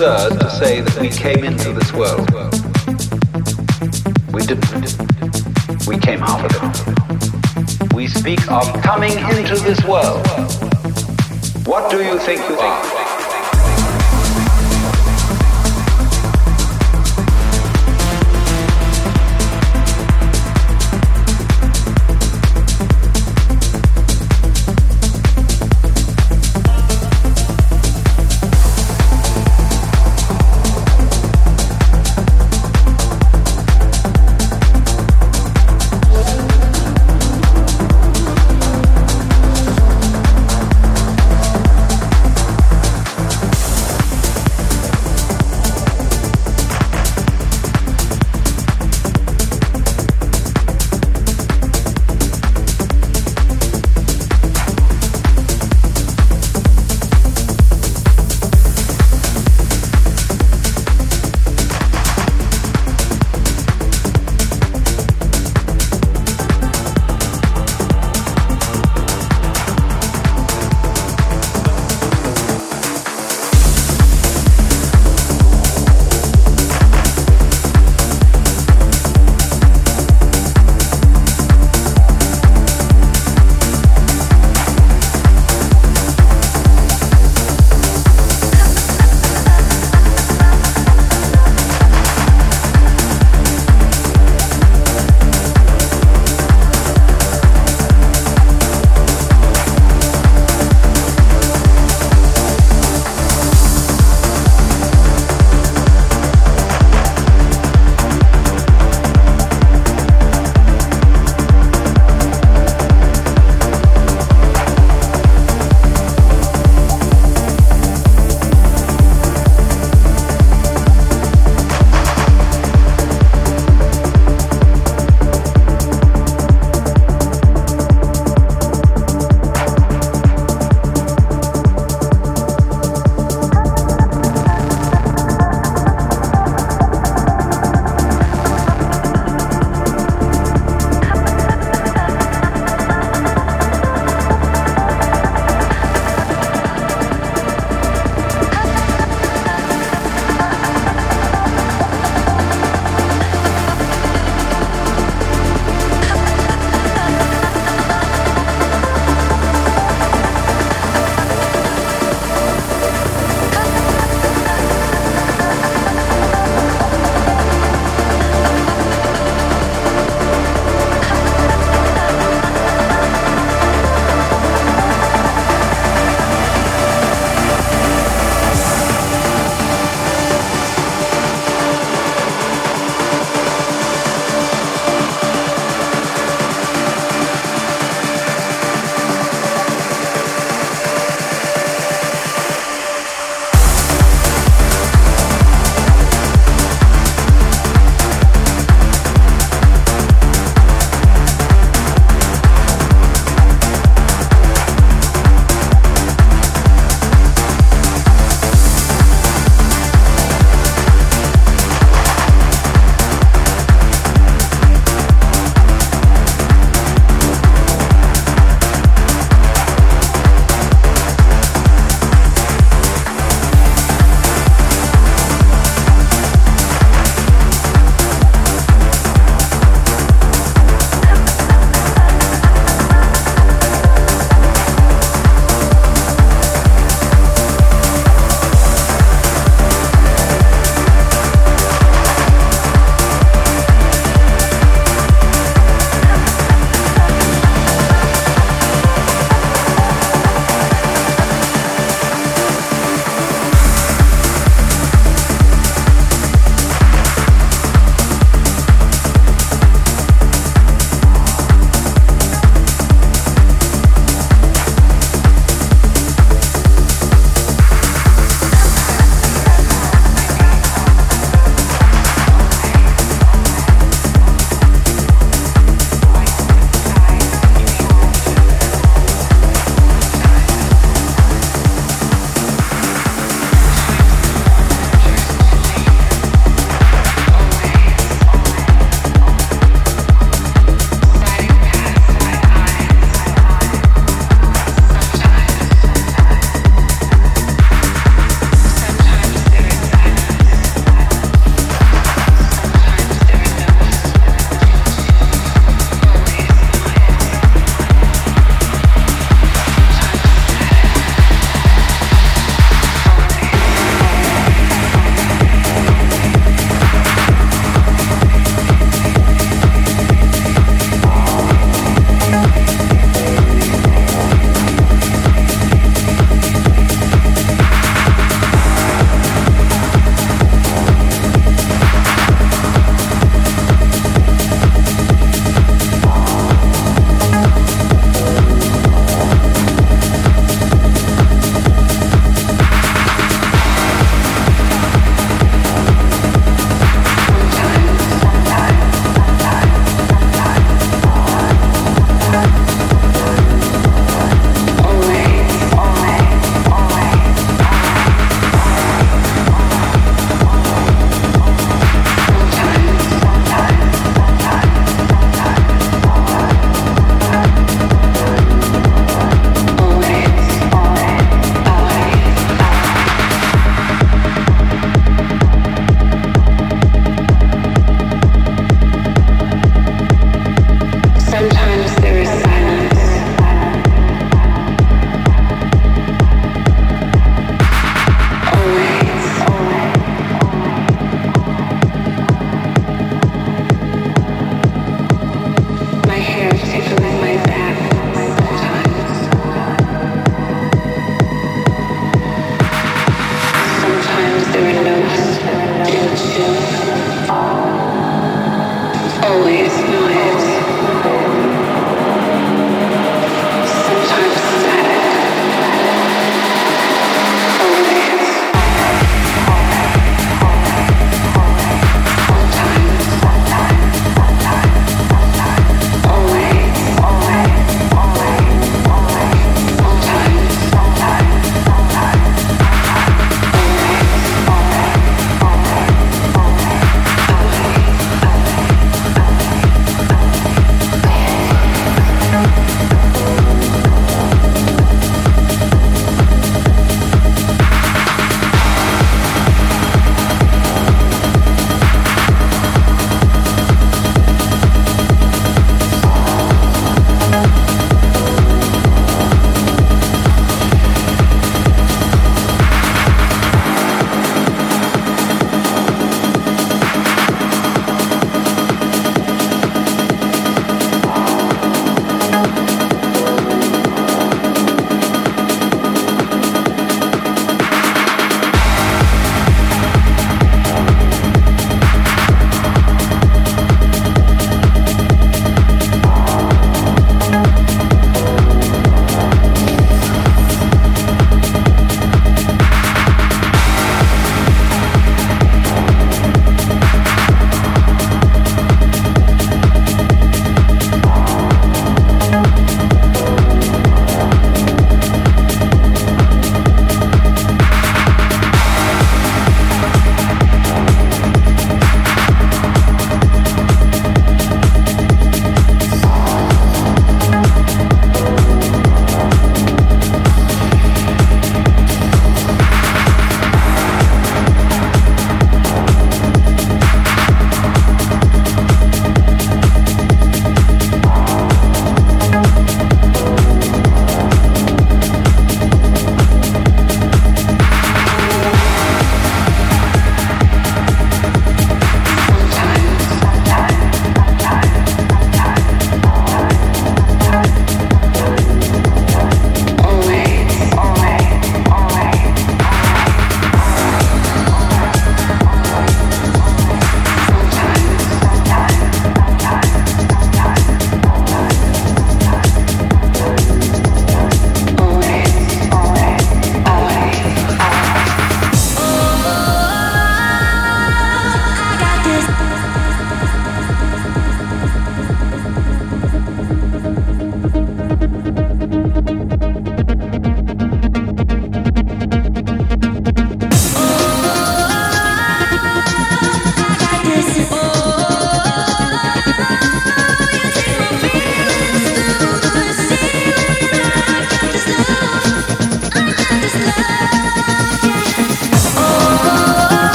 Absurd to say that we came into